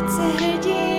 srdce hrdí.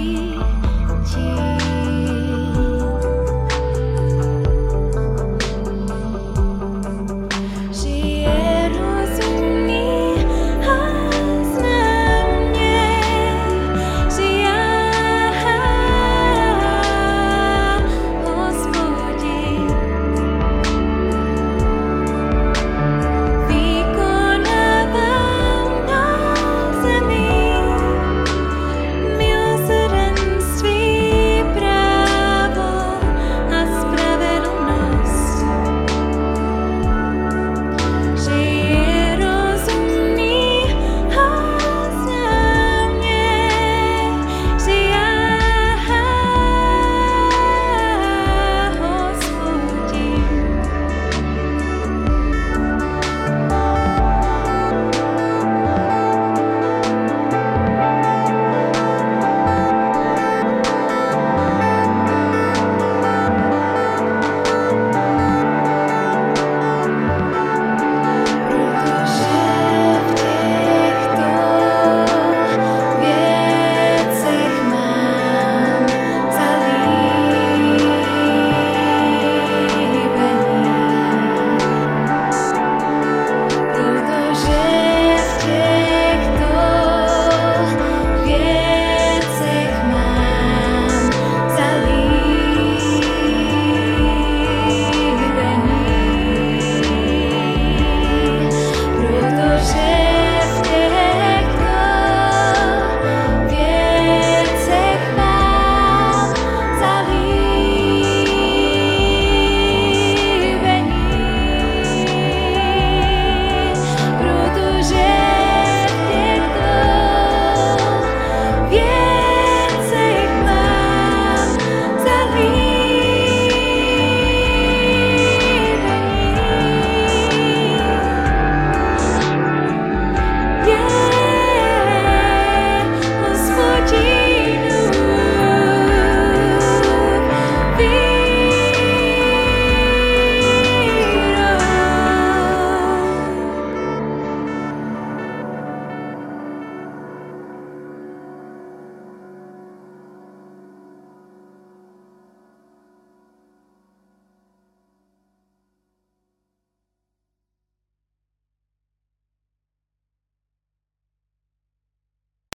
You.